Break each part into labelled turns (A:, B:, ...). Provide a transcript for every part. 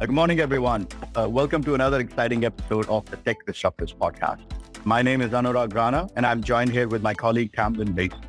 A: Good morning, everyone. Uh, welcome to another exciting episode of the Tech Disruptors podcast. My name is Anurag Rana, and I'm joined here with my colleague Tamlin Bason.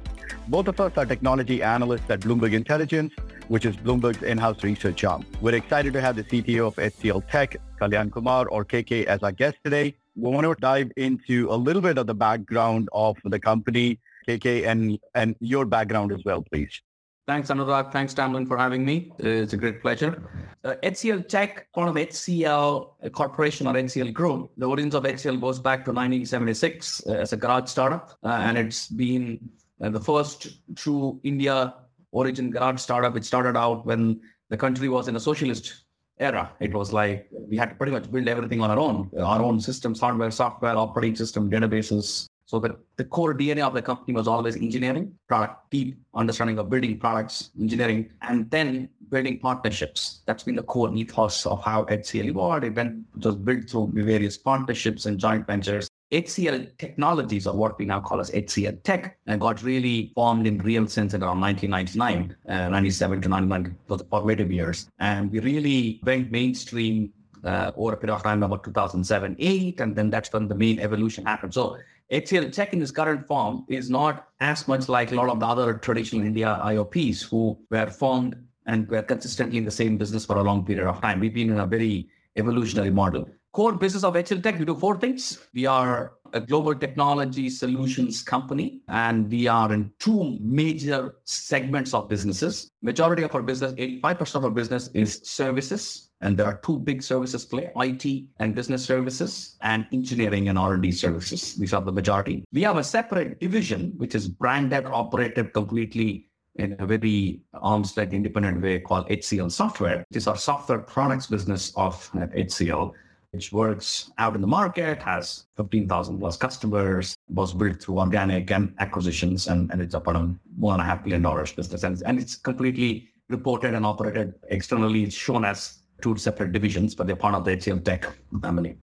A: Both of us are technology analysts at Bloomberg Intelligence, which is Bloomberg's in-house research arm. We're excited to have the CTO of HCL Tech, Kalyan Kumar, or KK, as our guest today. We want to dive into a little bit of the background of the company, KK, and, and your background as well, please.
B: Thanks, Anurag. Thanks, Tamlin, for having me. It's a great pleasure. Uh, HCL Tech, part of HCL Corporation or HCL Group, the origins of HCL goes back to 1976 uh, as a garage startup, uh, and it's been uh, the first true India origin garage startup. It started out when the country was in a socialist era. It was like we had to pretty much build everything on our own, our own systems, hardware, software, operating system, databases, so the, the core DNA of the company was always engineering, product, deep understanding of building products, engineering, and then building partnerships. That's been the core ethos of how HCL evolved. It went just built through various partnerships and joint ventures. HCL Technologies, or what we now call as HCL Tech, and got really formed in real sense in around 1999, uh, 97 to 99 for the formative years. And we really went mainstream uh, over a period of time, about 2007, 8, and then that's when the main evolution happened. So HCL Tech in its current form is not as much like a lot of the other traditional India IOPs who were formed and were consistently in the same business for a long period of time. We've been in a very evolutionary model. Core business of HCL Tech, we do four things. We are a global technology solutions company, and we are in two major segments of businesses. Majority of our business, 85% of our business is services, and there are two big services play, IT and business services and engineering and R&D services. These are the majority. We have a separate division, which is branded, operated completely in a very arm's length independent way called HCL Software. This is our software products business of HCL, which works out in the market, has 15,000 plus customers, was built through organic and acquisitions, and, and it's about a one and a half billion dollars business. And, and it's completely reported and operated externally. It's shown as two separate divisions, but they're part of the HCL Tech family.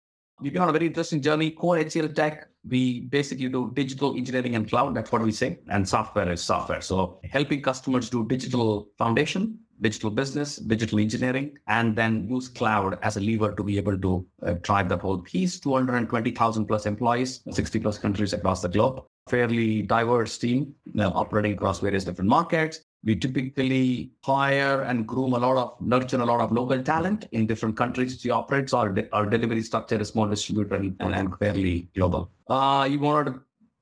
B: We've been on a very interesting journey. Core HCL Tech, we basically do digital engineering and cloud. That's what we say. And software is software. So helping customers do digital foundation, digital business, digital engineering, and then use cloud as a lever to be able to uh, drive that whole piece. 220,000 plus employees, 60 plus countries across the globe. Fairly diverse team operating across various different markets. We typically hire and groom a lot of, nurture a lot of local talent in different countries we operate. So our, our delivery structure is more distributed and, and fairly global. Uh, you wanted to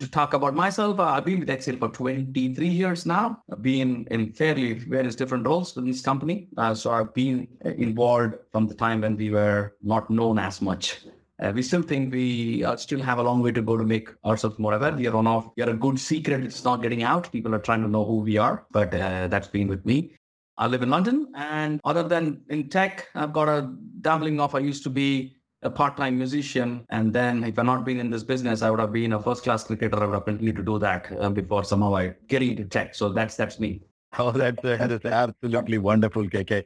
B: talk about myself. Uh, I've been with HCL for 23 years now. I've been in fairly various different roles in this company. Uh, so I've been involved from the time when we were not known as much uh, we still think we uh, still have a long way to go to make ourselves more aware. We are on off. We are a good secret. It's not getting out. People are trying to know who we are, but uh, that's been with me. I live in London, and other than in tech, I've got a dabbling off. I used to be a part-time musician, and then if I'd not been in this business, I would have been a first-class cricketer. I would have continued to do that uh, before somehow I get into tech. So that's that's me.
A: Oh, that's, that is absolutely wonderful, KK.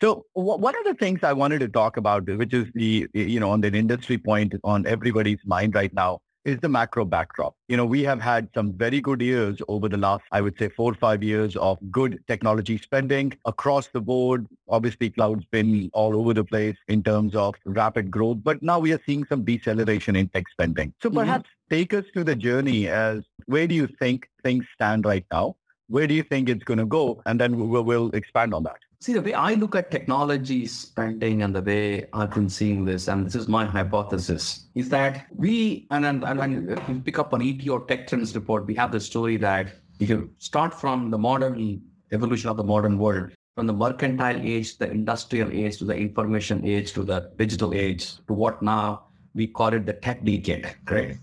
A: So one of the things I wanted to talk about, which is the, you know, on the industry point on everybody's mind right now, is the macro backdrop. You know, we have had some very good years over the last, I would say, four or five years of good technology spending across the board. Obviously, cloud's been all over the place in terms of rapid growth, but now we are seeing some deceleration in tech spending. So mm-hmm. perhaps mm-hmm. take us through the journey as where do you think things stand right now? Where do you think it's going to go? And then we'll, we'll expand on that.
B: See, the way I look at technology spending and the way I've been seeing this, and this is my hypothesis, is that we, and, and, and you pick up on ET or Tech Trends report, we have the story that if you start from the modern evolution of the modern world, from the mercantile age, the industrial age, to the information age, to the digital age, to what now we call it the tech decade, right?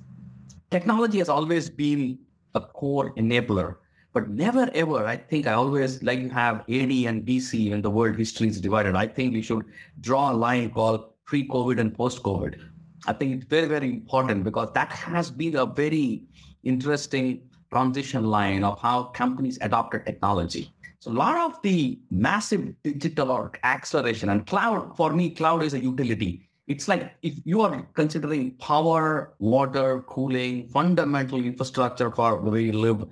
B: Technology has always been a core enabler but never ever, I think I always like to have AD and BC when the world history is divided. I think we should draw a line called pre-COVID and post-COVID. I think it's very, very important because that has been a very interesting transition line of how companies adopted technology. So a lot of the massive digital acceleration and cloud, for me, cloud is a utility. It's like if you are considering power, water, cooling, fundamental infrastructure for way you live,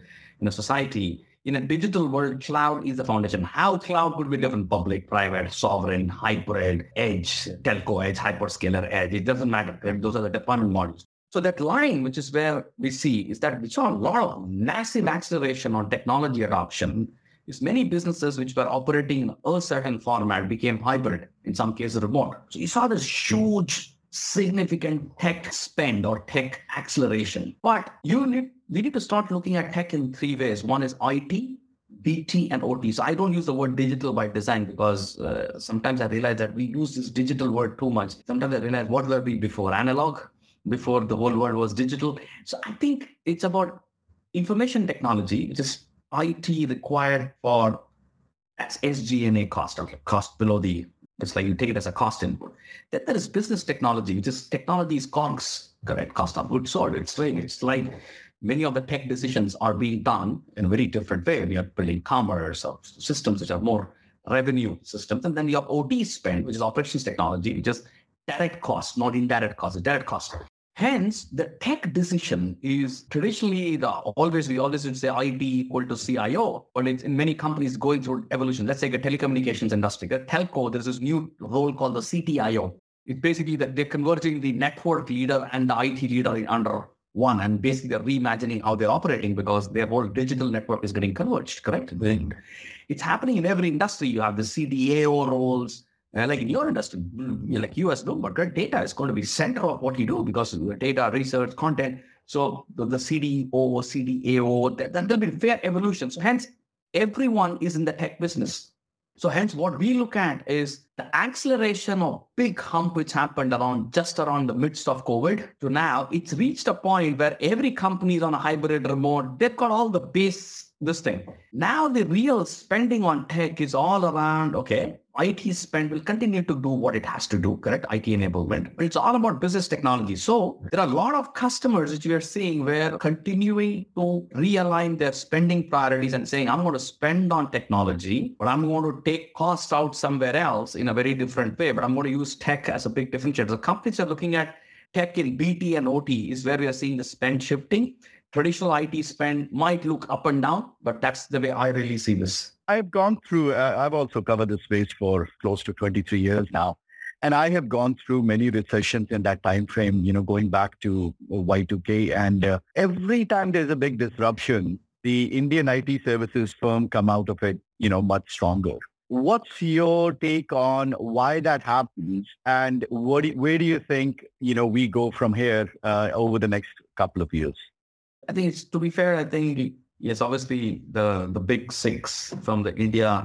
B: in a society, in a digital world, cloud is the foundation. How cloud could be different, public, private, sovereign, hybrid, edge, telco edge, hyperscaler edge. It doesn't matter. Those are the deployment models. So that line, which is where we see, is that we saw a lot of massive acceleration on technology adoption. Is many businesses which were operating in a certain format became hybrid, in some cases remote. So you saw this huge, significant tech spend or tech acceleration. But you need we need to start looking at tech in three ways. One is IT, BT, and OT. So I don't use the word digital by design because uh, sometimes I realize that we use this digital word too much. Sometimes I realize what were we before? Analog, before the whole world was digital. So I think it's about information technology, which is IT required for SG&A cost, okay, cost below the, it's like you take it as a cost input. Then there is business technology, which is technology is COGS, correct? Cost of goods sold. It's like, it's like many of the tech decisions are being done in a very different way. We are building commerce or systems which are more revenue systems. And then you have OT spend, which is operations technology, which is direct cost, not indirect cost, direct cost. Hence, the tech decision is traditionally the always we always would say IT equal to CIO, but it's in many companies going through evolution. Let's say the telecommunications industry, the telco, there's this new role called the CTIO. It's basically that they're converging the network leader and the IT leader under one and basically they're reimagining how they're operating because their whole digital network is getting converged, correct? It's happening in every industry. You have the CDAO roles, uh, like in your industry, like US Bloomberg, data is going to be center of what you do because data, research, content. So the, the CDO, CDAO, that, that will be fair evolution. So hence, everyone is in the tech business. So hence what we look at is the acceleration of big hump which happened around just around the midst of COVID to now, it's reached a point where every company is on a hybrid remote. They've got all the base this thing. Now the real spending on tech is all around, okay, IT spend will continue to do what it has to do, correct? IT enablement. But it's all about business technology. So there are a lot of customers which we are seeing where continuing to realign their spending priorities and saying, I'm going to spend on technology, but I'm going to take costs out somewhere else in a very different way. But I'm going to use tech as a big differentiator. So companies are looking at tech in BT and OT is where we are seeing the spend shifting. Traditional IT spend might look up and down, but that's the way I really see this.
A: I've gone through, uh, I've also covered this space for close to 23 years now. And I have gone through many recessions in that time frame, you know, going back to Y2K. And uh, every time there's a big disruption, the Indian IT services firm come out of it, you know, much stronger. What's your take on why that happens, and what do, where do you think you know we go from here uh, over the next couple of years?
B: I think it's to be fair. I think yes, obviously the the big six from the India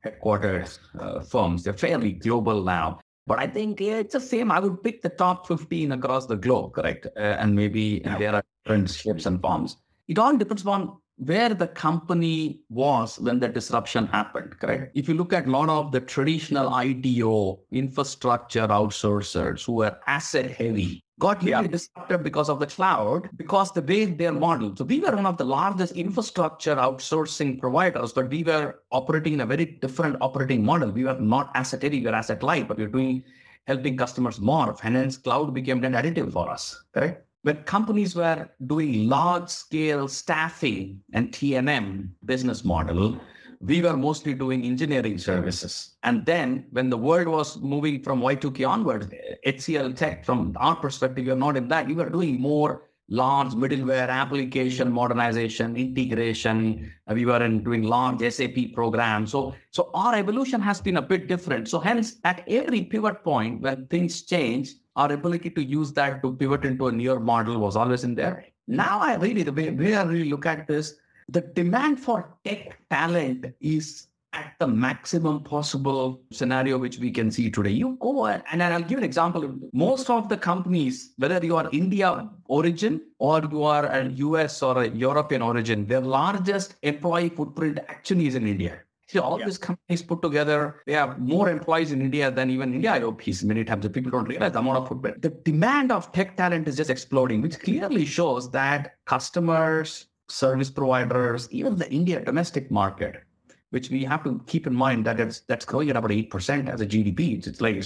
B: headquarters uh, firms they're fairly global now. But I think yeah, it's the same. I would pick the top 15 across the globe, correct? Uh, and maybe yeah. there are different shapes and forms. It all depends on where the company was when the disruption happened, correct? If you look at a lot of the traditional ITO infrastructure outsourcers who were asset heavy, got really yeah. disrupted because of the cloud, because the way their model. So we were one of the largest infrastructure outsourcing providers, but we were operating in a very different operating model. We were not asset heavy, we were asset light, but we were doing helping customers morph. And hence cloud became an additive for us, correct? when companies were doing large scale staffing and T&M business model, we were mostly doing engineering services. And then when the world was moving from Y2K onwards, HCL Tech, from our perspective, we are not in that. We were doing more large middleware application modernization, integration. Uh, we were in doing large SAP programs. So, so our evolution has been a bit different. So hence, at every pivot point when things change, our ability to use that to pivot into a newer model was always in there. Now I really, the way, way I really look at this, the demand for tech talent is at the maximum possible scenario which we can see today. You go and I'll give an example. Most of the companies, whether you are India origin or you are a US or a European origin, their largest employee footprint actually is in India. So all yeah. these companies put together, they have more employees in India than even India IOPs many times. People don't realize the amount of footprint. The demand of tech talent is just exploding, which clearly shows that customers, service providers, even the India domestic market which we have to keep in mind that it's that's growing at about 8% as a GDP. It's, it's like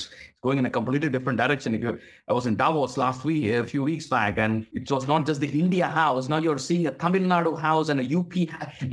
B: going in a completely different direction. If you, I was in Davos last week, a few weeks back, and it was not just the India house. Now you're seeing a Tamil Nadu house and a UP.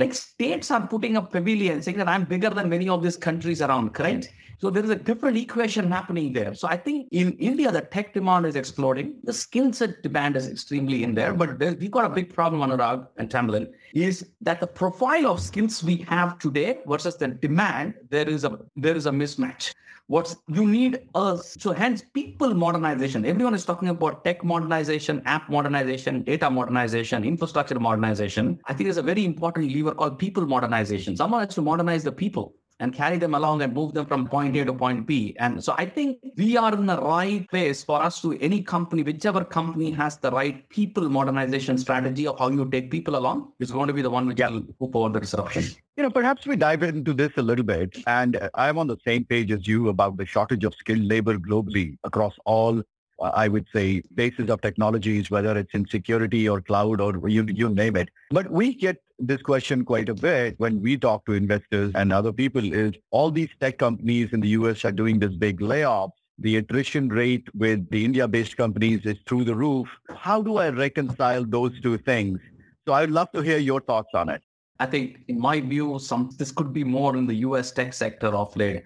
B: Like states are putting up pavilions saying that I'm bigger than many of these countries around, correct? So there is a different equation happening there. So I think in India, the tech demand is exploding. The skill set demand is extremely in there. But we've got a big problem, Anurag and Tamlin, is that the profile of skills we have today versus the demand, there is a there is a mismatch. What you need a so hence people modernization. Everyone is talking about tech modernization, app modernization, data modernization, infrastructure modernization. I think there's a very important lever called people modernization. Someone has to modernize the people and carry them along and move them from point A to point B. And so I think we are in the right place for us to any company, whichever company has the right people modernization strategy of how you take people along, is going to be the one which will move over the disruption.
A: You know, perhaps we dive into this a little bit. And I'm on the same page as you about the shortage of skilled labor globally across all uh, I would say, basis of technologies, whether it's in security or cloud or you, you name it. But we get this question quite a bit when we talk to investors and other people is all these tech companies in the US are doing this big layoffs. The attrition rate with the India-based companies is through the roof. How do I reconcile those two things? So I'd love to hear your thoughts on it.
B: I think, in my view, some this could be more in the U.S. tech sector of late,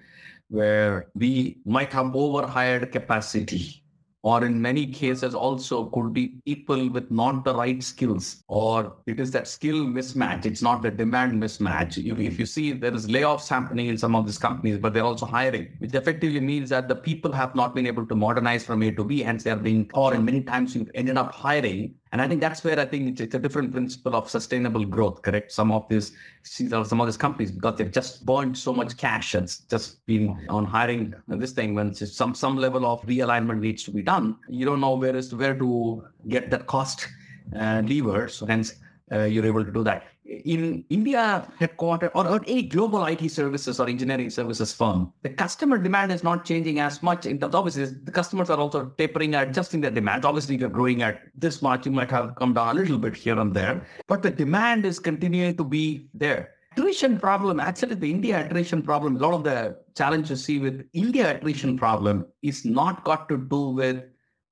B: where we might have overhired capacity or in many cases also could be people with not the right skills or it is that skill mismatch. It's not the demand mismatch. If, you see there is layoffs happening in some of these companies but they're also hiring which effectively means that the people have not been able to modernize from a to b hence they're being or and many times you've ended up hiring and I think that's where I think it's, a different principle of sustainable growth, correct? Some of these, some of these companies, because they've just burned so much cash and just been on hiring this thing when some some level of realignment needs to be done. You don't know where is where to get that cost uh, lever. So hence, uh, you're able to do that in India headquartered or, or, any global IT services or engineering services firm, the customer demand is not changing as much. In terms, obviously, the customers are also tapering, adjusting their demand. Obviously, you're growing at this much, you might have come down a little bit here and there, but the demand is continuing to be there. Attrition problem, actually, the India attrition problem, a lot of the challenges see with India attrition problem is not got to do with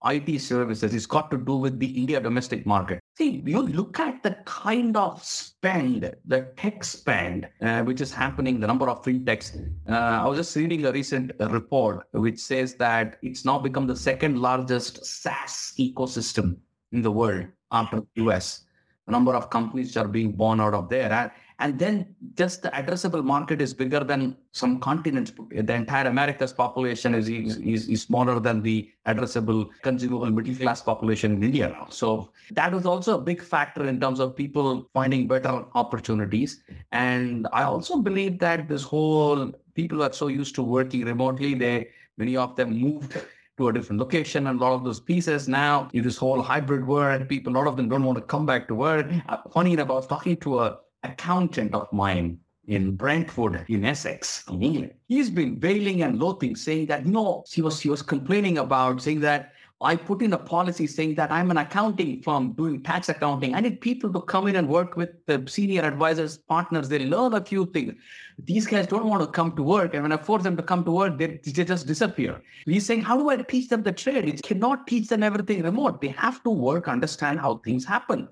B: IT services. It's got to do with the India domestic market. See, you look at the kind of spend, the tech spend, uh, which is happening, the number of fintechs. Uh, I was just reading a recent report which says that it's now become the second largest SaaS ecosystem in the world after the US. The number of companies are being born out of there. And then just the addressable market is bigger than some continents. The entire America's population is, is, is smaller than the addressable consumable middle class population in India now. So that was also a big factor in terms of people finding better opportunities. And I also believe that this whole people are so used to working remotely, they many of them moved to a different location and a lot of those pieces now in this whole hybrid world people a lot of them don't want to come back to work uh, funny enough talking to a accountant of mine in Brentwood, in Essex, in England. He's been bailing and loathing, saying that no, he was he was complaining about saying that I put in a policy saying that I'm an accounting firm doing tax accounting. I need people to come in and work with the senior advisors, partners. They learn a few things. These guys don't want to come to work. And when I force them to come to work, they, they just disappear. He's saying, how do I teach them the trade? It cannot teach them everything remote. They have to work, understand how things happen.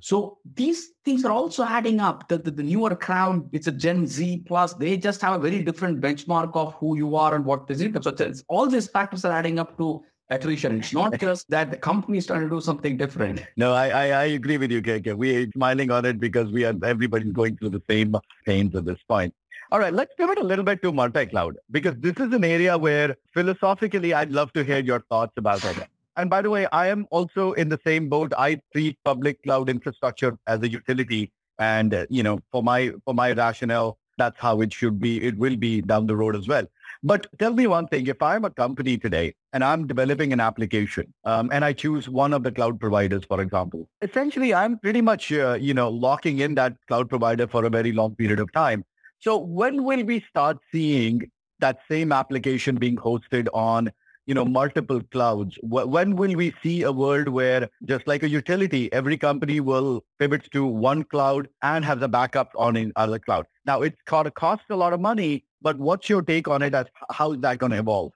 B: So these things are also adding up. The, the, the, newer crowd, it's a Gen Z plus, they just have a very different benchmark of who you are and what is it. So all these factors are adding up to attrition. It's not just that the company is trying to do something different.
A: No, I, I, I agree with you, KK. We're smiling on it because we are everybody's going through the same pains at this point. All right, let's pivot a little bit to multi-cloud because this is an area where philosophically I'd love to hear your thoughts about it. And by the way, I am also in the same boat. I treat public cloud infrastructure as a utility. And, uh, you know, for my, for my rationale, that's how it should be. It will be down the road as well. But tell me one thing, if I'm a company today and I'm developing an application um, and I choose one of the cloud providers, for example, essentially I'm pretty much, uh, you know, locking in that cloud provider for a very long period of time. So when will we start seeing that same application being hosted on you know, multiple clouds. When will we see a world where just like a utility, every company will pivot to one cloud and have the backup on another cloud? Now it's cost a lot of money, but what's your take on it how is that going to evolve?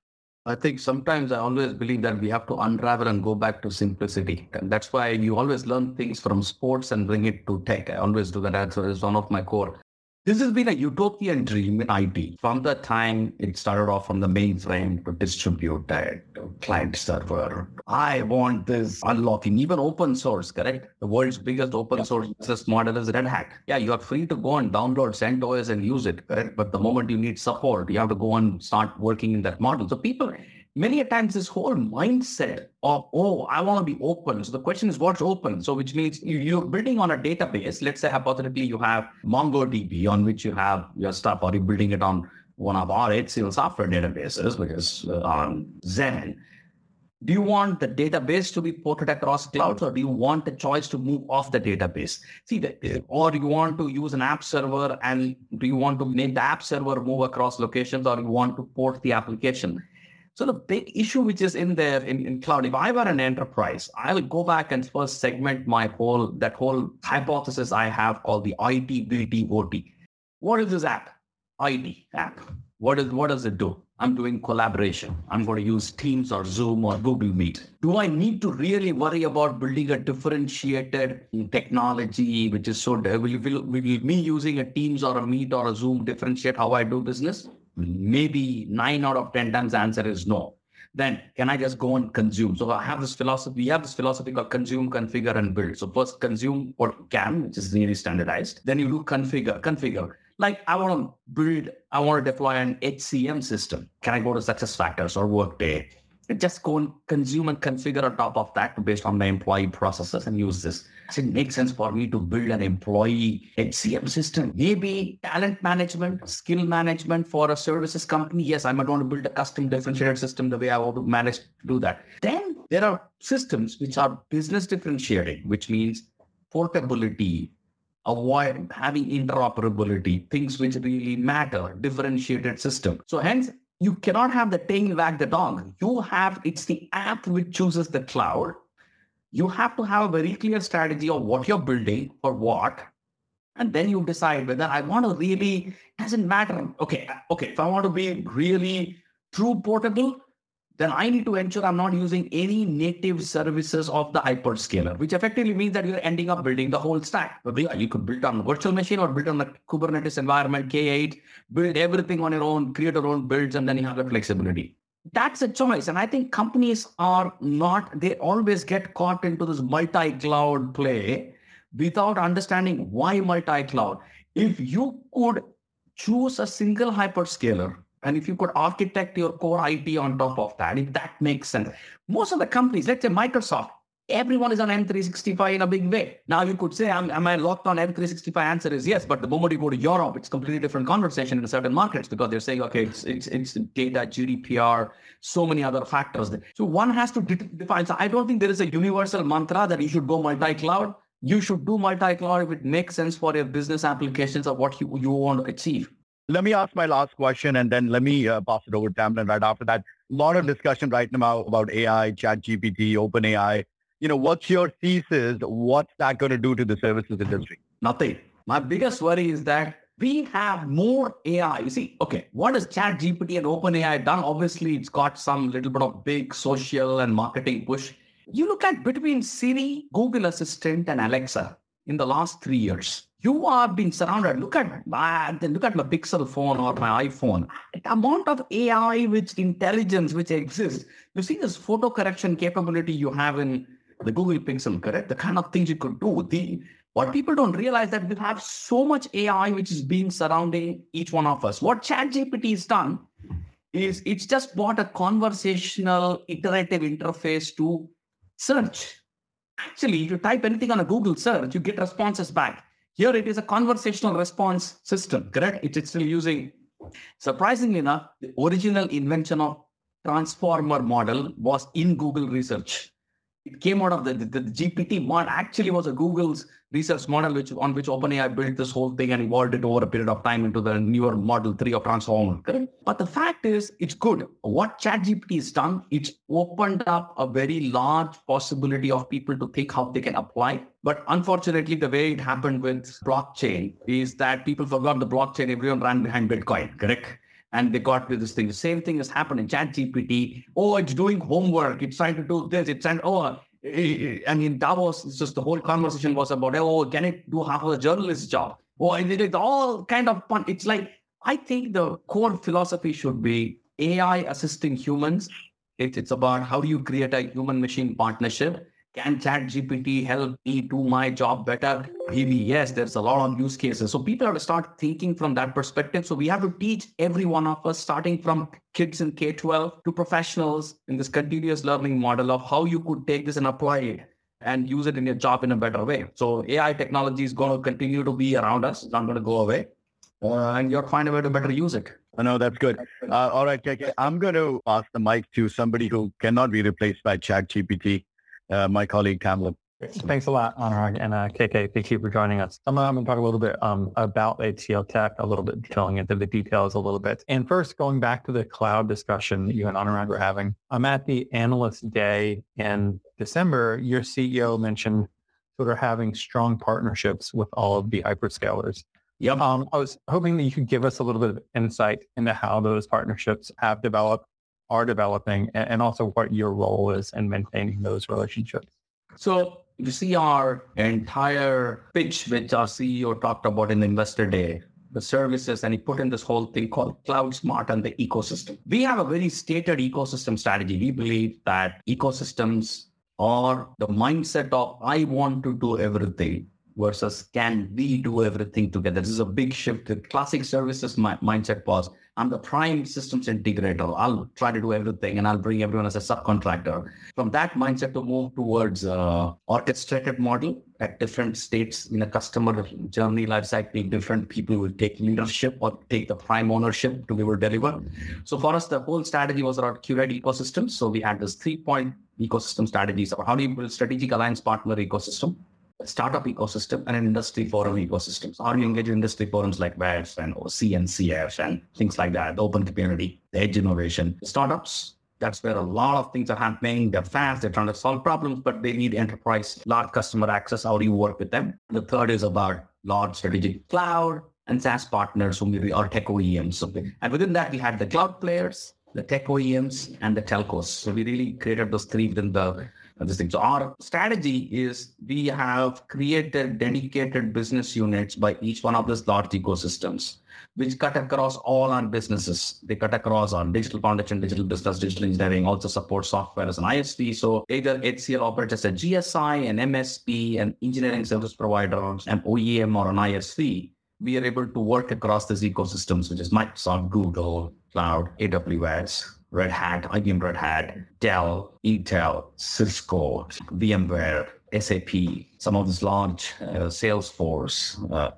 B: I think sometimes I always believe that we have to unravel and go back to simplicity. And that's why you always learn things from sports and bring it to tech. I always do that as one of my core. This has been a utopian dream in IT. From the time it started off from the mainframe to distributed to client server. I want this unlocking, even open source, correct? The world's biggest open source business model is Red Hat. Yeah, you are free to go and download CentOS and use it, correct? But the moment you need support, you have to go and start working in that model. So people many a times this whole mindset of oh i want to be open. So the question is what's open? So which means you're building on a database. Let's say hypothetically you have mongodb on which you have your stuff or you're building it on one of our HCL software databases which is uh, on Zen. Do you want the database to be ported across clouds or do you want the choice to move off the database? See the, or you want to use an app server and do you want to make the app server move across locations or you want to port the application so the big issue which is in there in, in cloud, if I were an enterprise, I will go back and first segment my whole, that whole hypothesis I have called the IT, BT, OT. What is this app? IT app. What is what does it do? I'm doing collaboration. I'm going to use Teams or Zoom or Google Meet. Do I need to really worry about building a differentiated technology, which is so will, will, will me using a Teams or a Meet or a Zoom differentiate how I do business? Maybe nine out of 10 times the answer is no. Then can I just go and consume? So I have this philosophy, we have this philosophy called consume, configure, and build. So first consume or can, which is really standardized. Then you do configure, configure. Like I want to build, I want to deploy an HCM system. Can I go to SuccessFactors or Workday? just go and consume and configure on top of that based on the employee processes and use this. It makes sense for me to build an employee HCM system. Maybe talent management, skill management for a services company. Yes, I might want to build a custom differentiated system the way I want to manage to do that. Then there are systems which are business differentiating, which means portability, avoid having interoperability, things which really matter, differentiated system. So hence you cannot have the tail wag the dog. You have, it's the app which chooses the cloud. You have to have a very clear strategy of what you're building for what. And then you decide whether I want to really, doesn't matter. Okay, okay, if I want to be really true portable, then I need to ensure I'm not using any native services of the hyperscaler, which effectively means that you're ending up building the whole stack. You could build on a virtual machine or build on the Kubernetes environment, K8, build everything on your own, create your own builds, and then you have the flexibility. That's a choice. And I think companies are not, they always get caught into this multi-cloud play without understanding why multi-cloud. If you could choose a single hyperscaler and if you could architect your core IT on top of that, if that makes sense. Most of the companies, let's say Microsoft, everyone is on M365 in a big way. Now you could say, am, am I locked on M365? Answer is yes. But the moment you go to Europe, it's completely different conversation in certain markets because they're saying, okay, it's, it's, it's data, GDPR, so many other factors. So one has to define. So I don't think there is a universal mantra that you should go multi-cloud. You should do multi-cloud if it makes sense for your business applications or what you, you want to achieve.
A: Let me ask my last question and then let me uh, pass it over to Tamlin right after that. A lot of discussion right now about AI, ChatGPT, open AI. You know, what's your thesis? What's that going to do to the services industry?
B: Nothing. My biggest worry is that we have more AI. You see, okay, what has ChatGPT and OpenAI done? Obviously, it's got some little bit of big social and marketing push. You look at between Siri, Google Assistant, and Alexa in the last three years you are being surrounded. Look at my look at my Pixel phone or my iPhone. The amount of AI, which intelligence which exists. You see this photo correction capability you have in the Google Pixel, correct? The kind of things you could do. The what people don't realize that we have so much AI which is being surrounding each one of us. What ChatGPT has done is it's just bought a conversational iterative interface to search. Actually, if you type anything on a Google search, you get responses back here it is a conversational response system, correct? It's still using, surprisingly enough, the original invention of transformer model was in Google research. It came out of the, the, the GPT model actually was a Google's research model, which on which OpenAI built this whole thing and evolved it over a period of time into the newer model three of Transformer. But the fact is, it's good. What ChatGPT has done, it's opened up a very large possibility of people to think how they can apply. But unfortunately, the way it happened with blockchain is that people forgot the blockchain. Everyone ran behind Bitcoin, correct? And they got to this thing. The same thing has happened in ChatGPT. Oh, it's doing homework. It's trying to do this. It's trying, oh, eh, eh, and in Davos, it's just the whole conversation was about, oh, can it do half of the journalist's job? Oh, and it is all kind of fun. It's like, I think the core philosophy should be AI assisting humans. It, it's about how do you create a human machine partnership can ChatGPT help me do my job better? Maybe yes, there's a lot of use cases. So people have to start thinking from that perspective. So we have to teach every one of us, starting from kids in K-12 to professionals in this continuous learning model of how you could take this and apply it and use it in your job in a better way. So AI technology is going to continue to be around us. It's not going to go away. Uh, and you'll find a way to better use it.
A: I know that's good. Uh, all right, KK. I'm going to pass the mic to somebody who cannot be replaced by ChatGPT uh, my colleague Tamlin.
C: Thanks a lot, Anurag and uh, KK. Thank you for joining us. I'm, I'm going to talk a little bit um, about HCL Tech, a little bit detailing into the details a little bit. And first, going back to the cloud discussion that you and Anurag were having, I'm at the analyst day in December. Your CEO mentioned sort of having strong partnerships with all of the hyperscalers.
B: Yep.
C: Um, I was hoping that you could give us a little bit of insight into how those partnerships have developed are developing and also what your role is in maintaining those relationships.
B: So you see our entire pitch, which our CEO talked about in the investor day, the services, and he put in this whole thing called Cloud Smart and the ecosystem. We have a very stated ecosystem strategy. We believe that ecosystems are the mindset of I want to do everything versus can we do everything together. This is a big shift. The classic services mindset was I'm the prime systems integrator. I'll try to do everything and I'll bring everyone as a subcontractor. From that mindset to move towards uh, orchestrated model at different states in a customer journey lifecycle, different people will take leadership or take the prime ownership to be able to deliver. So for us, the whole strategy was around curate ecosystems. So we had this three point ecosystem strategies about how do you build strategic alliance partner ecosystem startup ecosystem and an industry forum ecosystems? How do you engage in industry forums like WEF and CNCF and things like that, the open community, the edge innovation. Startups, that's where a lot of things are happening. They're fast, they're trying to solve problems, but they need enterprise, large customer access. How do you work with them? The third is about large strategic cloud and SaaS partners whom we are tech OEMs. And within that, we had the cloud players, the tech OEMs, and the telcos. So we really created those three within the this thing. So our strategy is we have created dedicated business units by each one of these large ecosystems, which cut across all our businesses. They cut across our digital foundation, digital business, digital engineering, also support software as an ISV. So either HCL operates as a GSI, an MSP, an engineering service provider, an OEM or an ISV. We are able to work across these ecosystems, which is Microsoft, Google, Cloud, AWS, Red Hat, IBM Red Hat, Dell, Intel, Cisco, VMware, SAP, some of these large uh, Salesforce, uh,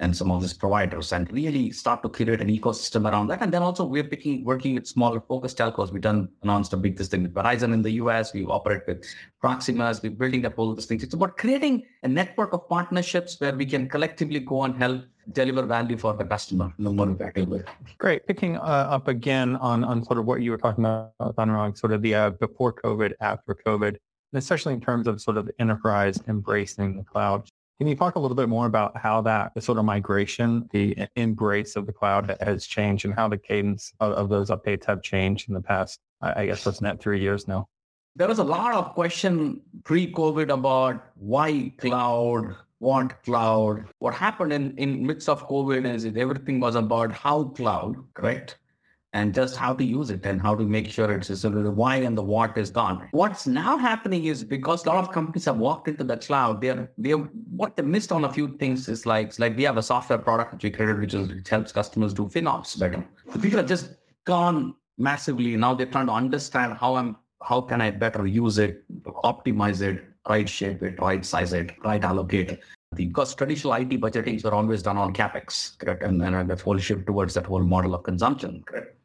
B: and some of these providers and really start to create an ecosystem around that. And then also we're picking, working with smaller focused telcos. We've done announced a big this thing with Verizon in the US. We operate with Proximus. We're building up all these things. It's about creating a network of partnerships where we can collectively go and help deliver value for the customer in more effective.
C: Great. Picking uh, up again on, on sort of what you were talking about, Anurag, sort of the uh, before COVID, after COVID, especially in terms of sort of enterprise embracing the cloud. Can you talk a little bit more about how that sort of migration, the embrace of the cloud has changed and how the cadence of, of those updates have changed in the past, I, guess, what's net three years now?
B: There was a lot of question pre-COVID about why cloud, what cloud. What happened in, in midst of COVID is everything was about how cloud, correct? And just how to use it and how to make sure it's so the why and the what is gone. What's now happening is because a lot of companies have walked into the cloud, they're they what they missed on a few things is like like we have a software product which we created which, is, which helps customers do FinOps better. The people have just gone massively. Now they're trying to understand how I'm how can I better use it, optimize it, right shape it, right size it, right allocate it because traditional IT budgetings were always done on capex, correct? And then the whole shift towards that whole model of consumption, correct?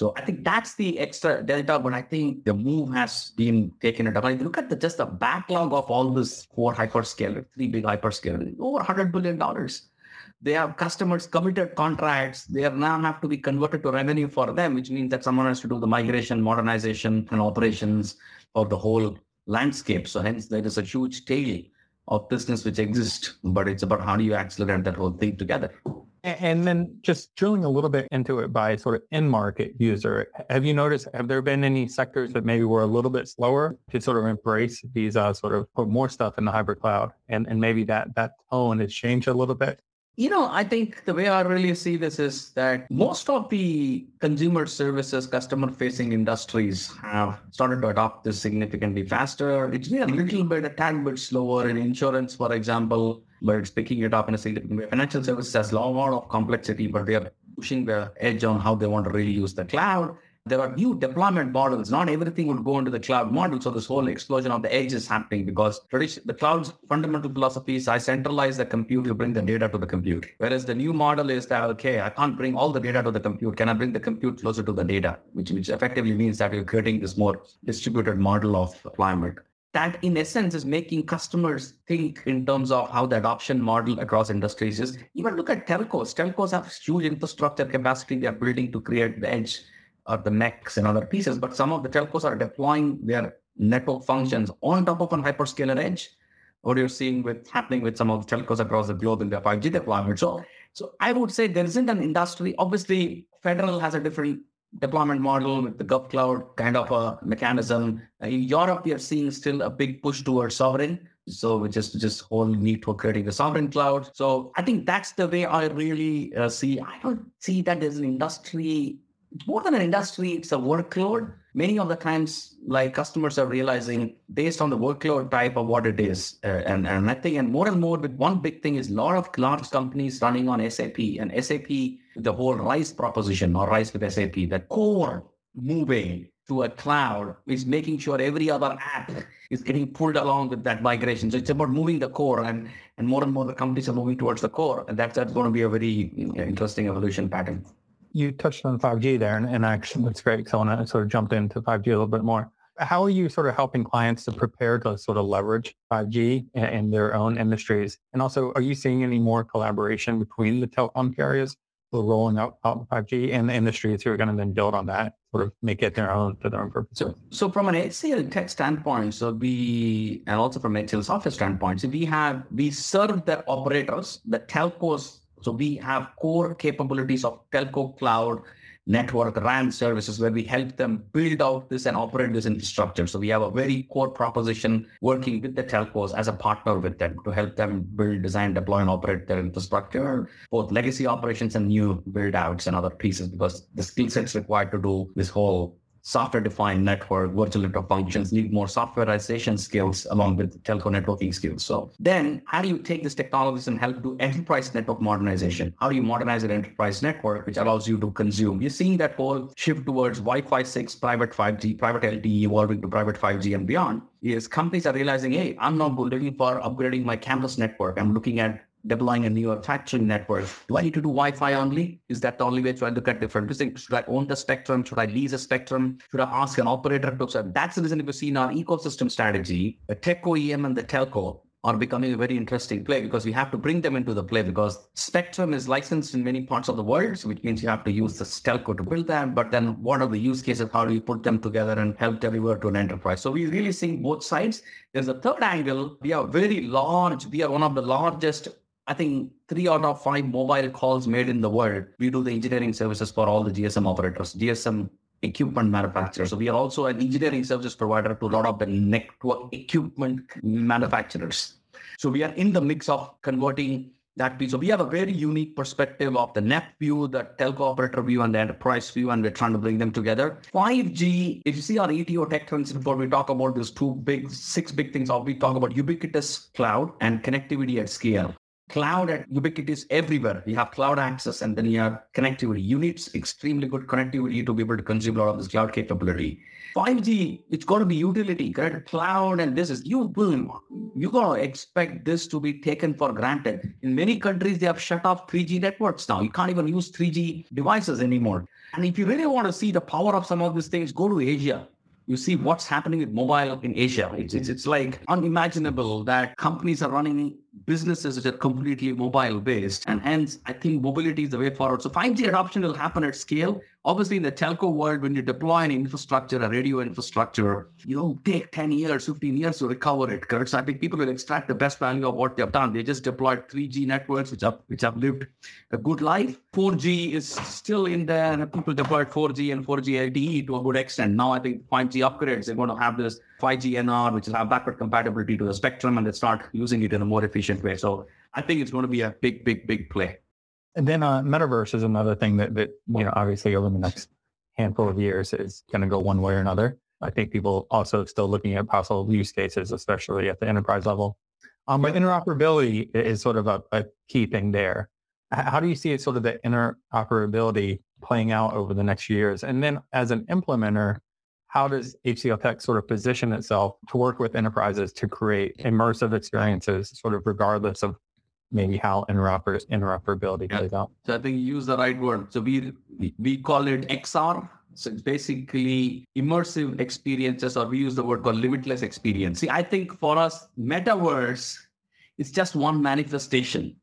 B: So I think that's the extra delta, but I think the move has been taken up. And if you look at the, just the backlog of all this four hyperscalers, three big hyperscalers, over $100 billion. They have customers committed contracts. They now have to be converted to revenue for them, which means that someone has to do the migration, modernization, and operations of the whole landscape. So hence there is a huge tail of business which exists, but it's about how do you accelerate that whole thing together.
C: And then just drilling a little bit into it by sort of end market user, have you noticed, have there been any sectors that maybe were a little bit slower to sort of embrace these uh, sort of put more stuff in the hybrid cloud? And, and maybe that, that tone has changed a little bit?
B: You know, I think the way I really see this is that most of the consumer services, customer facing industries have started to adopt this significantly faster. It's been a little bit, a tad bit slower in insurance, for example, but it's picking it up in a significant way. Financial services has a lot of complexity, but they are pushing the edge on how they want to really use the cloud there are new deployment models. Not everything would go into the cloud model. So this whole explosion of the edge is happening because the cloud's fundamental philosophy is I centralize the compute, you bring the data to the compute. Whereas the new model is that, okay, I can't bring all the data to the compute. Can I bring the compute closer to the data? Which, which effectively means that you're creating this more distributed model of deployment that in essence is making customers think in terms of how the adoption model across industries is. Even look at telcos. Telcos have huge infrastructure capacity they're building to create the edge or the NECs and other pieces, but some of the telcos are deploying their network functions on top of a hyperscaler edge. What you're seeing with happening with some of the telcos across the globe in their 5G deployment. So, so I would say there isn't an industry. Obviously, federal has a different deployment model with the GovCloud kind of a mechanism. In Europe, we are seeing still a big push towards sovereign. So is just whole need for creating the sovereign cloud. So I think that's the way I really uh, see. I don't see that as an industry more than an industry, it's a workload. Many of the times, like customers are realizing based on the workload type of what it is. Uh, and, and I think, and more and more with one big thing is a lot of large companies running on SAP and SAP, the whole RISE proposition or RISE with SAP, the core moving to a cloud is making sure every other app is getting pulled along with that migration. So it's about moving the core and, and more and more the companies are moving towards the core. And that's, that's going to be a very interesting evolution pattern
C: you touched on 5G there, and, and actually that's great. So I want to sort of jump into 5G a little bit more. How are you sort of helping clients to prepare to sort of leverage 5G in, their own industries? And also, are you seeing any more collaboration between the telecom carriers rolling out 5G and the industries who are going to then build on that, sort of make it their own for their own purpose?
B: So, so from an HCL tech standpoint, so we, and also from HCL software standpoint, so we have, we serve the operators, the telcos so we have core capabilities of telco cloud network RAN services where we help them build out this and operate this infrastructure. So we have a very core proposition working with the telcos as a partner with them to help them build, design, deploy, and operate their infrastructure, both legacy operations and new build outs and other pieces because the skill sets required to do this whole software-defined network, virtual network functions need more softwareization skills along with telco networking skills. So then how do you take this technologies and help do enterprise network modernization? How do you modernize an enterprise network, which allows you to consume? You're seeing that whole shift towards Wi-Fi 6, private 5G, private LTE evolving to private 5G and beyond is companies are realizing, hey, I'm not looking for upgrading my campus network. I'm looking at deploying a new manufacturing network. Do I need to do Wi-Fi only? Is that the only way to look at different things? Should I own the spectrum? Should I lease a spectrum? Should I ask an operator to serve? That's the reason if you see in our ecosystem strategy, the tech OEM and the telco are becoming a very interesting play because we have to bring them into the play because spectrum is licensed in many parts of the world, so which means you have to use the telco to build them. But then what are the use cases? How do you put them together and help deliver to an enterprise? So we really see both sides. There's a third angle. We are very large. We are one of the largest I think three out of five mobile calls made in the world, we do the engineering services for all the GSM operators, GSM equipment manufacturers. So we are also an engineering services provider to a lot of the network equipment manufacturers. So we are in the mix of converting that piece. So we have a very unique perspective of the NEP view, the telco operator view, and the enterprise view, and we're trying to bring them together. 5G, if you see our ETO tech trends report, we talk about these two big, six big things. We talk about ubiquitous cloud and connectivity at scale. Cloud ubiquitous everywhere. You have cloud access and then you have connectivity. You need extremely good connectivity to be able to consume a lot of this cloud capability. 5G, it's got to be utility, correct? Cloud and this is you will you gotta expect this to be taken for granted. In many countries, they have shut off 3G networks now. You can't even use 3G devices anymore. And if you really want to see the power of some of these things, go to Asia you see what's happening with mobile in Asia. It's, it's, it's like unimaginable that companies are running businesses which are completely mobile based. And hence, I think mobility is the way forward. So 5G adoption will happen at scale. Obviously, in the telco world, when you deploy an infrastructure, a radio infrastructure, you know, take 10 years, 15 years to recover it. Correct. So I think people will extract the best value of what they've done. They just deployed 3G networks, which have which have lived a good life. 4G is still in there, people deployed 4G and 4G LTE to a good extent. Now I think 5G upgrades, they're going to have this 5G NR, which is have backward compatibility to the spectrum, and they start using it in a more efficient way. So I think it's going to be a big, big, big play.
C: And then uh, metaverse is another thing that, that, you know, obviously over the next handful of years is going to go one way or another. I think people also still looking at possible use cases, especially at the enterprise level. Um, but interoperability is sort of a, a key thing there. How do you see it sort of the interoperability playing out over the next years? And then as an implementer, how does HCL Tech sort of position itself to work with enterprises to create immersive experiences, sort of regardless of maybe how interoper- interoperability yeah. plays out.
B: So I think you use the right word. So we we call it XR. So it's basically immersive experiences, or we use the word called limitless experience. See, I think for us, metaverse is just one manifestation.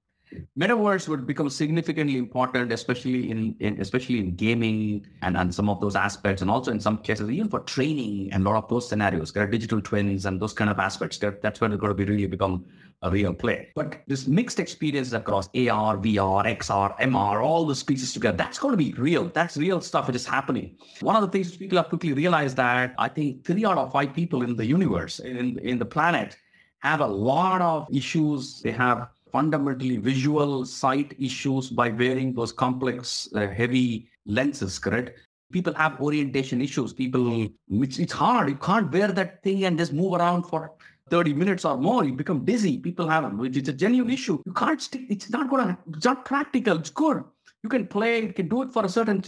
B: Metaverse would become significantly important, especially in, in especially in gaming and, and some of those aspects, and also in some cases even for training and a lot of those scenarios. There are digital twins and those kind of aspects. That's when it's going to be really become a real play. But this mixed experience across AR, VR, XR, MR, all those pieces together, that's going to be real. That's real stuff It is happening. One of the things people have quickly realized that I think three out of five people in the universe, in, in the planet, have a lot of issues. They have fundamentally visual sight issues by wearing those complex, uh, heavy lenses, correct? People have orientation issues. People, it's, it's hard. You can't wear that thing and just move around for 30 minutes or more, you become dizzy. People have it's a genuine issue. You can't stick, it's not gonna, it's not practical, it's good. You can play, you can do it for a certain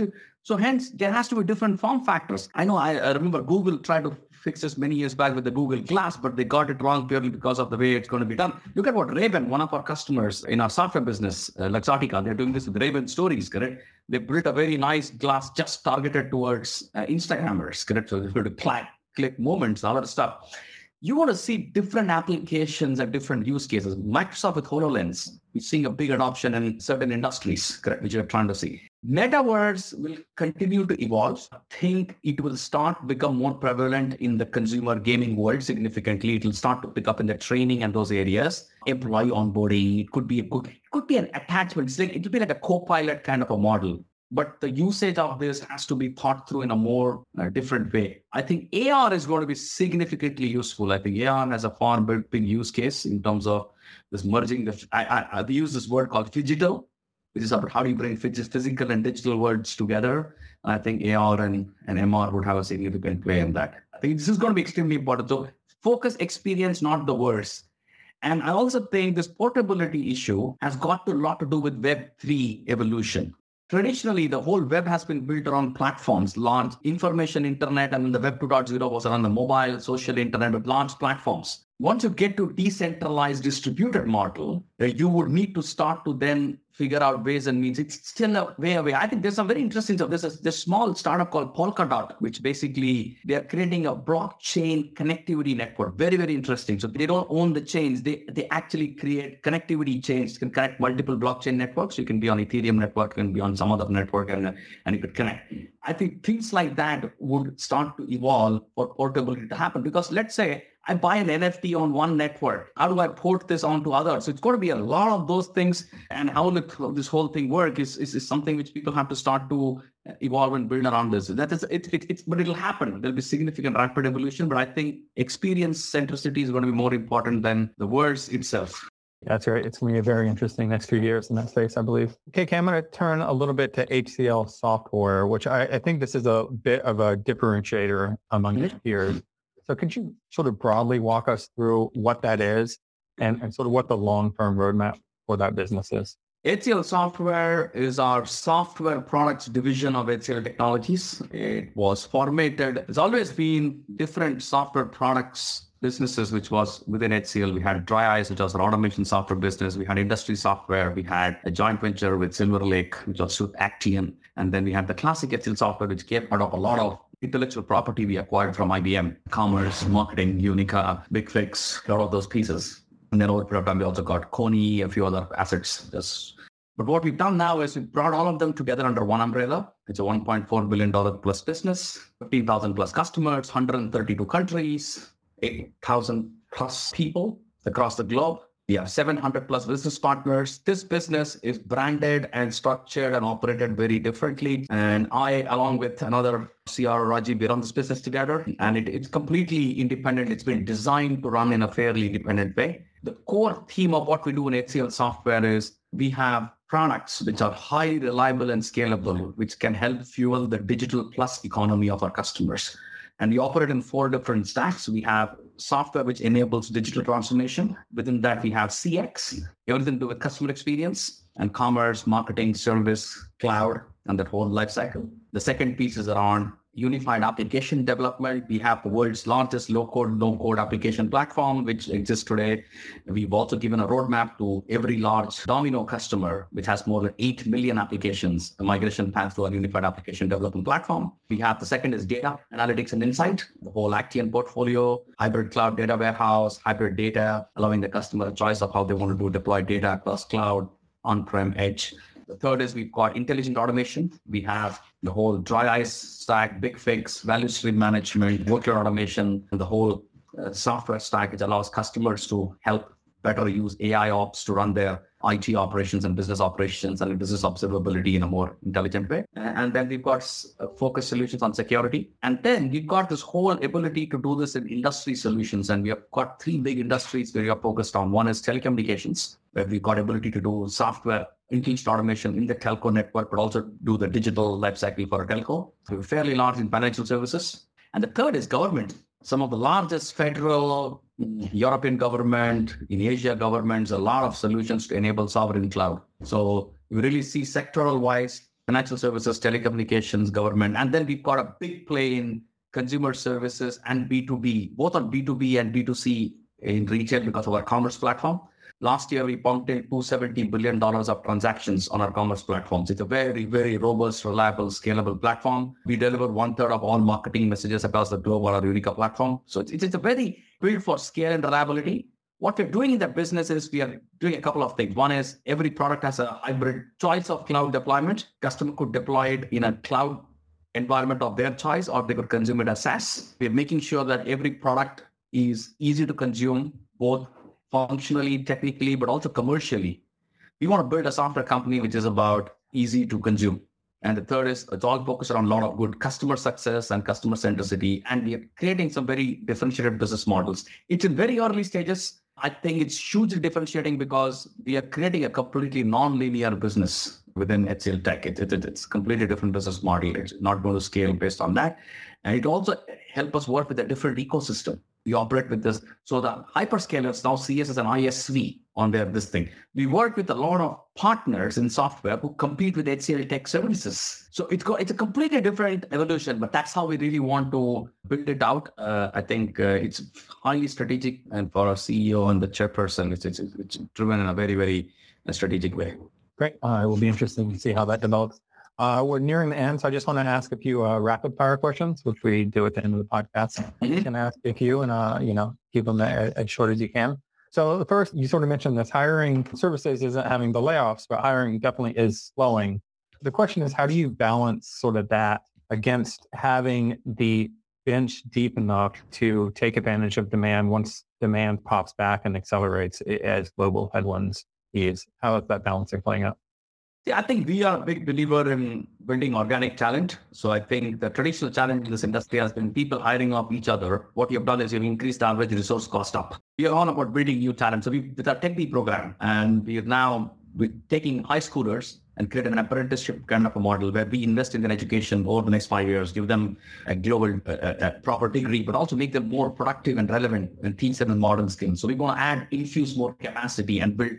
B: so hence there has to be different form factors. I know I, I remember Google tried to fix this many years back with the Google Glass, but they got it wrong purely because of the way it's going to be done. Look at what Ray-Ban, one of our customers in our software business, uh, Luxottica, they're doing this with Ray-Ban stories, correct? They built a very nice glass just targeted towards uh, Instagrammers, correct? So they're going to click, click moments, all that stuff you want to see different applications and different use cases. Microsoft with HoloLens, we're seeing a big adoption in certain industries, correct, which you're trying to see. Metaverse will continue to evolve. I think it will start become more prevalent in the consumer gaming world significantly. It will start to pick up in the training and those areas. Employee onboarding, it could be a good, it could be an attachment. It's like, it'll be like a co-pilot kind of a model but the usage of this has to be thought through in a more uh, different way. I think AR is going to be significantly useful. I think AR has a far big use case in terms of this merging. The, I, I, I use this word called phygital, which is about how do you bring physical and digital worlds together. I think AR and, and MR would have a significant play in that. I think this is going to be extremely important. So focus experience, not the words. And I also think this portability issue has got a lot to do with Web3 evolution traditionally the whole web has been built around platforms large information internet and the web 2.0 was around the mobile social internet with large platforms once you get to decentralized distributed model, uh, you would need to start to then figure out ways and means. It's still a way away. I think there's some very interesting stuff. There's a, this small startup called Polkadot, which basically they're creating a blockchain connectivity network. Very, very interesting. So they don't own the chains. They they actually create connectivity chains. Can connect multiple blockchain networks. You can be on Ethereum network, you can be on some other network, and, and you could connect. I think things like that would start to evolve for portability to happen. Because let's say I buy an NFT on one network. How do I port this onto others? So it's going to be a lot of those things. And how this whole thing work is, is, is something which people have to start to evolve and build around this. That is, it, it, it's, but it'll happen. There'll be significant rapid evolution. But I think experience centricity is going to be more important than the words itself.
C: That's right. It's going to be a very interesting next few years in that space, I believe. Okay, okay I'm going to turn a little bit to HCL software, which I, I think this is a bit of a differentiator among mm-hmm. your peers. So could you sort of broadly walk us through what that is and, and sort of what the long-term roadmap for that business is?
B: HCL Software is our software products division of HCL Technologies. It was formatted, it's always been different software products businesses, which was within HCL. We had DRYiCE, which was an automation software business. We had industry software. We had a joint venture with Silver Lake, which was with Actian. And then we had the classic HCL software, which came out of a lot of intellectual property we acquired from IBM, commerce, marketing, Unica, BigFix, a lot of those pieces. And then over period of time, we also got Kony, a few other assets. Just, but what we've done now is we brought all of them together under one umbrella. It's a $1.4 billion plus business, 15,000 plus customers, 132 countries, 8,000 plus people across the globe. We have 700 plus business partners. This business is branded and structured and operated very differently. And I, along with another CR Rajiv, we run this business together and it, it's completely independent. It's been designed to run in a fairly independent way. The core theme of what we do in HCL software is we have products which are highly reliable and scalable, which can help fuel the digital plus economy of our customers. And we operate in four different stacks. We have software which enables digital transformation. Within that, we have CX, everything to do with customer experience and commerce, marketing, service, cloud, and that whole life cycle. The second piece is around unified application development. We have the world's largest low-code, no-code application platform, which exists today. We've also given a roadmap to every large Domino customer, which has more than 8 million applications, a migration path to a unified application development platform. We have the second is data, analytics, and insight, the whole Actian portfolio, hybrid cloud data warehouse, hybrid data, allowing the customer a choice of how they want to deploy data across cloud, on-prem, edge. The third is we've got intelligent automation. We have the whole DRYiCE stack, BigFix, value stream management, workload automation, and the whole uh, software stack, which allows customers to help better use AIOps to run their IT operations and business operations and business observability in a more intelligent way. And then we've got uh, focused solutions on security. And then we've got this whole ability to do this in industry solutions. And we have got three big industries where we are focused on. One is telecommunications, where we've got ability to do software increased automation in the telco network, but also do the digital lifecycle for a telco. So we're fairly large in financial services. And the third is government. Some of the largest federal, mm, European government, in Asia governments, a lot of solutions to enable sovereign cloud. So we really see sectoral wise, financial services, telecommunications, government, and then we've got a big play in consumer services and B2B, both on B2B and B2C in retail because of our commerce platform. Last year, we pumped in $270 billion of transactions on our commerce platforms. It's a very, very robust, reliable, scalable platform. We deliver one third of all marketing messages across the globe on our Unica platform. So it's, it's a very built for scale and reliability. What we're doing in that business is we are doing a couple of things. One is every product has a hybrid choice of cloud deployment. Customer could deploy it in a cloud environment of their choice, or they could consume it as SaaS. We're making sure that every product is easy to consume, both functionally, technically, but also commercially. We want to build a software company which is about easy to consume. And the third is it's all focused on a lot of good customer success and customer centricity. And we are creating some very differentiated business models. It's in very early stages. I think it's hugely differentiating because we are creating a completely non-linear business within HCL Tech. It, it, it's completely different business model. It's not going to scale based on that. And it also help us work with a different ecosystem we operate with this. So the hyperscalers now see us as an ISV on their this thing. We work with a lot of partners in software who compete with HCL Tech services. So it's go, it's a completely different evolution, but that's how we really want to build it out. Uh, I think uh, it's highly strategic, and for our CEO and the chairperson, it's, it's, it's driven in a very very strategic way.
C: Great. Uh, it will be interesting to see how that develops. Uh, we're nearing the end, so I just want to ask a few uh, rapid fire questions, which we do at the end of the podcast. Mm-hmm. You can ask a few and, uh, you know, keep them as, as short as you can. So the first, you sort of mentioned this hiring services isn't having the layoffs, but hiring definitely is slowing. The question is, how do you balance sort of that against having the bench deep enough to take advantage of demand once demand pops back and accelerates as global headwinds ease? How is that balancing playing out?
B: Yeah, I think we are a big believer in building organic talent. So I think the traditional challenge in this industry has been people hiring off each other. What you've done is you've increased the average resource cost up. We are all about building new talent. So we with our TechBee program, and we are now taking high schoolers and create an apprenticeship kind of a model where we invest in their education over the next five years, give them a global, uh, a proper degree, but also make them more productive and relevant and teach them in modern skills. So we want to add, infuse more capacity and build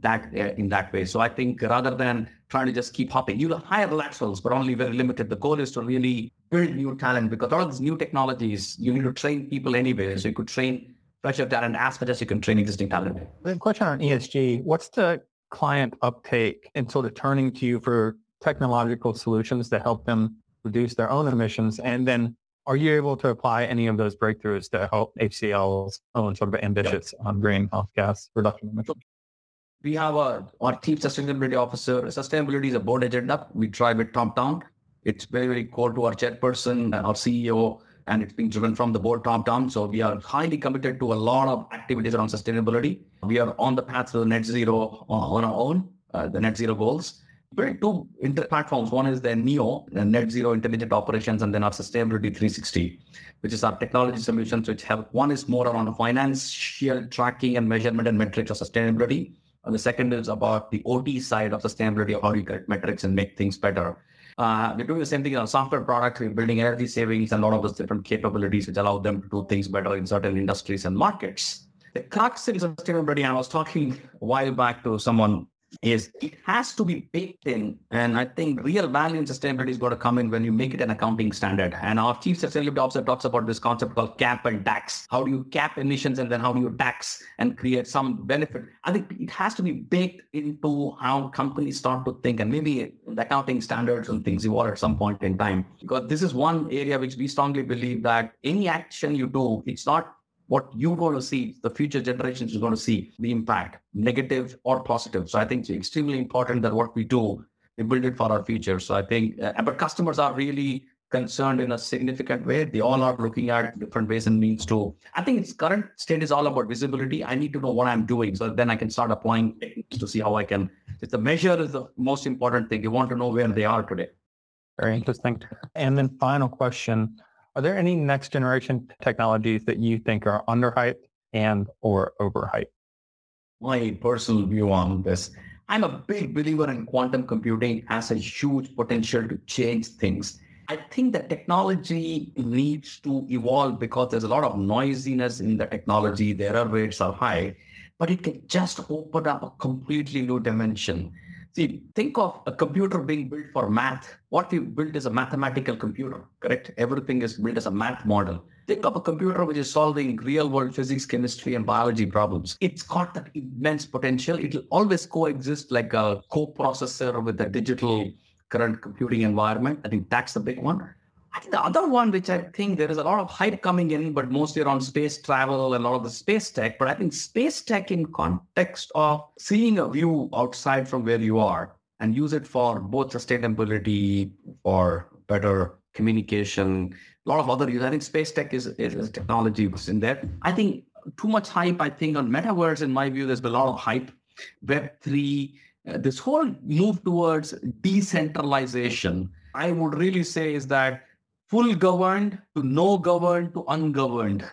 B: that uh, in that way. So I think rather than trying to just keep hopping, you'll hire laterals, but only very limited. The goal is to really build new talent because all these new technologies, you need to train people anyway. So you could train fresher talent as much as you can train existing talent.
C: The question on ESG, what's the client uptake and sort of turning to you for technological solutions to help them reduce their own emissions? And then are you able to apply any of those breakthroughs to help HCL's own sort of ambitious yep. on greenhouse gas reduction emissions?
B: We have a, our chief sustainability officer. Sustainability is a board agenda. We drive it top down. It's very, very core to our chairperson, our CEO, and it's being driven from the board top down. So we are highly committed to a lot of activities around sustainability. We are on the path to the net zero on our own, uh, the net zero goals. We're two inter- platforms. One is the NEO, the Net Zero Intelligent Operations, and then our Sustainability 360, which is our technology solutions which help. One is more around financial tracking and measurement and metrics of sustainability. And the second is about the OT side of sustainability of how you get metrics and make things better. Uh, we're doing the same thing in our software products. We're building energy savings and a lot of those different capabilities which allow them to do things better in certain industries and markets. The crux in sustainability, I was talking a while back to someone is it has to be baked in. And I think real value in sustainability is going to come in when you make it an accounting standard. And our chief sustainability officer talks about this concept called cap and tax. How do you cap emissions and then how do you tax and create some benefit? I think it has to be baked into how companies start to think and maybe the accounting standards and things evolve at some point in time. Because this is one area which we strongly believe that any action you do, it's not what you're going to see, the future generations are going to see the impact, negative or positive. So I think it's extremely important that what we do, we build it for our future. So I think, uh, but customers are really concerned in a significant way. They all are looking at different ways and means to. I think its current state is all about visibility. I need to know what I'm doing, so then I can start applying to see how I can. If the measure is the most important thing. You want to know where they are today.
C: Very interesting. And then final question are there any next generation technologies that you think are underhyped and or overhyped?
B: My personal view on this, I'm a big believer in quantum computing has a huge potential to change things. I think that technology needs to evolve because there's a lot of noisiness in the technology. The error rates are high, but it can just open up a completely new dimension. See, think of a computer being built for math. What we built is a mathematical computer, correct? Everything is built as a math model. Think of a computer which is solving real world physics, chemistry, and biology problems. It's got that immense potential. It'll always coexist like a co-processor with a digital current computing environment. I think that's the big one. I think the other one, which I think there is a lot of hype coming in, but mostly around space travel and a lot of the space tech. But I think space tech in context of seeing a view outside from where you are and use it for both sustainability, or better communication, a lot of other use. I think space tech is, is, is technology was in there. I think too much hype, I think on metaverse, in my view, there's been a lot of hype. Web3, uh, this whole move towards decentralization, I would really say is that full governed to no governed to ungoverned.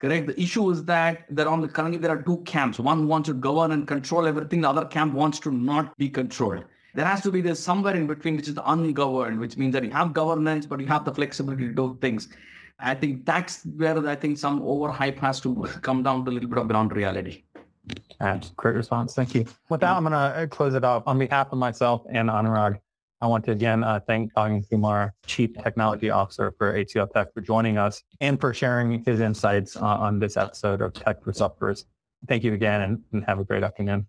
B: Correct. The issue is that there on the currently there are two camps. One wants to govern and control everything. The other camp wants to not be controlled. There has to be this somewhere in between, which is the ungoverned, which means that you have governance, but you have the flexibility to do things. I think that's where I think some overhype has to come down to a little bit of ground reality.
C: Great response. Thank you. With that, mm-hmm. I'm going to close it off on behalf of myself and Anurag. I want to again uh, thank Kalyan Kumar, Chief Technology Officer for HCL Tech, for joining us and for sharing his insights uh, on this episode of Tech Disruptors. Thank you again and, and have a great afternoon.